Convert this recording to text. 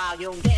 Volume,